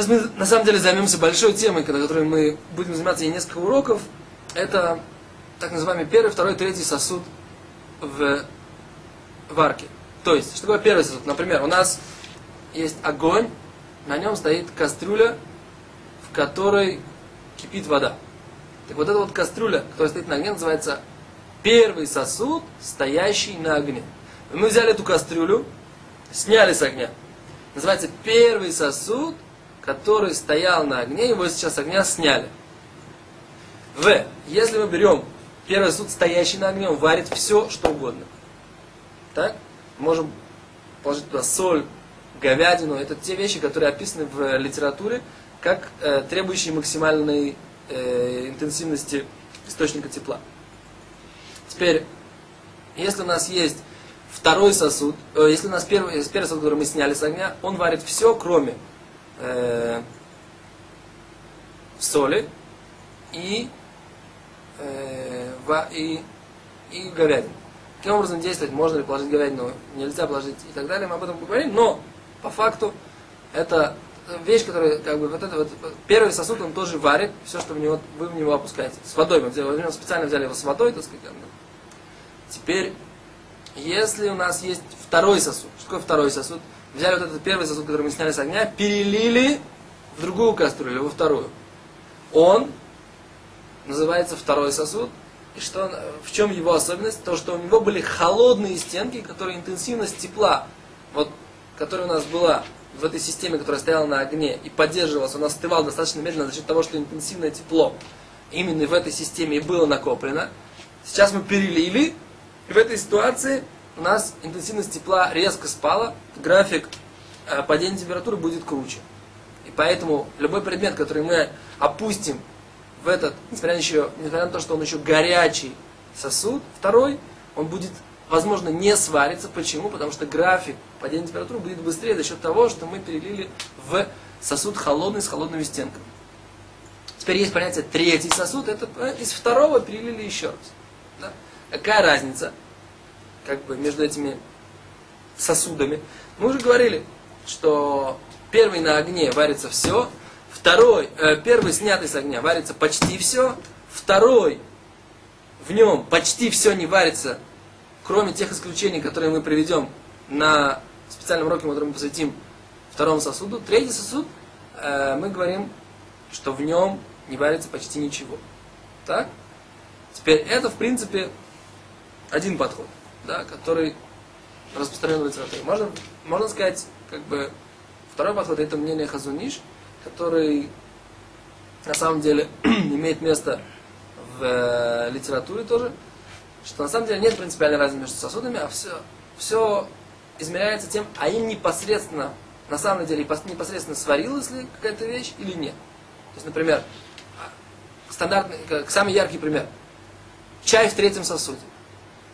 Сейчас мы на самом деле займемся большой темой, на которой мы будем заниматься и несколько уроков. Это так называемый первый, второй, третий сосуд в варке. То есть, что такое первый сосуд? Например, у нас есть огонь, на нем стоит кастрюля, в которой кипит вода. Так вот эта вот кастрюля, которая стоит на огне, называется первый сосуд, стоящий на огне. Мы взяли эту кастрюлю, сняли с огня. Называется первый сосуд, который стоял на огне, его сейчас огня сняли. В. Если мы берем первый сосуд, стоящий на огне, он варит все, что угодно. Так? Можем положить туда соль, говядину. Это те вещи, которые описаны в литературе как э, требующие максимальной э, интенсивности источника тепла. Теперь, если у нас есть второй сосуд, э, если у нас первый, первый сосуд, который мы сняли с огня, он варит все, кроме э, соли и, э, ва, и, и говядины. Каким образом действовать, можно ли положить говядину, нельзя положить и так далее, мы об этом поговорим, но по факту это вещь, которая, как бы, вот это вот, первый сосуд, он тоже варит все, что в него, вы в него опускаете. С водой, мы, взяли, специально взяли его с водой, так сказать. Теперь, если у нас есть второй сосуд, что такое второй сосуд? Взяли вот этот первый сосуд, который мы сняли с огня, перелили в другую кастрюлю, во вторую. Он называется второй сосуд. И что, в чем его особенность? То, что у него были холодные стенки, которые интенсивность тепла, вот, которая у нас была в этой системе, которая стояла на огне и поддерживалась, он остывал достаточно медленно за счет того, что интенсивное тепло именно в этой системе и было накоплено. Сейчас мы перелили, и в этой ситуации у нас интенсивность тепла резко спала, график э, падения температуры будет круче. И поэтому любой предмет, который мы опустим в этот, несмотря на, еще, несмотря на то, что он еще горячий сосуд, второй, он будет возможно, не сварится. Почему? Потому что график падения температуры будет быстрее за счет того, что мы перелили в сосуд холодный с холодными стенками. Теперь есть понятие третий сосуд, это из второго перелили еще раз. Да? Какая разница как бы между этими сосудами? Мы уже говорили, что первый на огне варится все, второй, э, первый снятый с огня варится почти все, второй в нем почти все не варится кроме тех исключений, которые мы приведем на специальном уроке, который мы посвятим второму сосуду, третий сосуд, э, мы говорим, что в нем не варится почти ничего. Так? Теперь это, в принципе, один подход, да, который распространен в литературе. Можно, можно сказать, как бы, второй подход это мнение Хазуниш, который на самом деле имеет место в э, литературе тоже, что на самом деле нет принципиальной разницы между сосудами, а все, все измеряется тем, а им непосредственно, на самом деле, непосредственно сварилась ли какая-то вещь или нет. То есть, например, стандартный, самый яркий пример. Чай в третьем сосуде.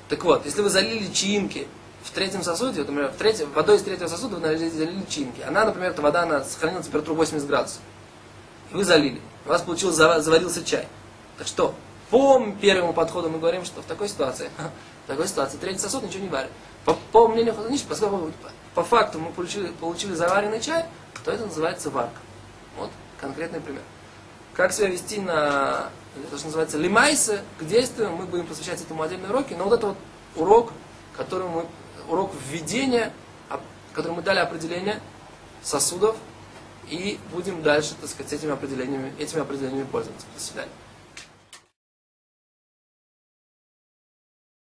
Так вот, если вы залили чаинки в третьем сосуде, вот, например, в третьем, водой из третьего сосуда вы залили чаинки. Она, например, эта вода она сохранила температуру 80 градусов. И вы залили. У вас получился, заварился чай. Так что, по первому подходу мы говорим, что в такой ситуации, в такой ситуации третий сосуд ничего не варит. По, по мнению Хазаниш, поскольку по факту мы получили, получили заваренный чай, то это называется варка. Вот конкретный пример. Как себя вести на, то, что называется, лимайсы, к действию, мы будем посвящать этому отдельные уроки, но вот это вот урок, который мы, урок введения, который мы дали определение сосудов, и будем дальше, так сказать, этими определениями, этими определениями пользоваться. До свидания.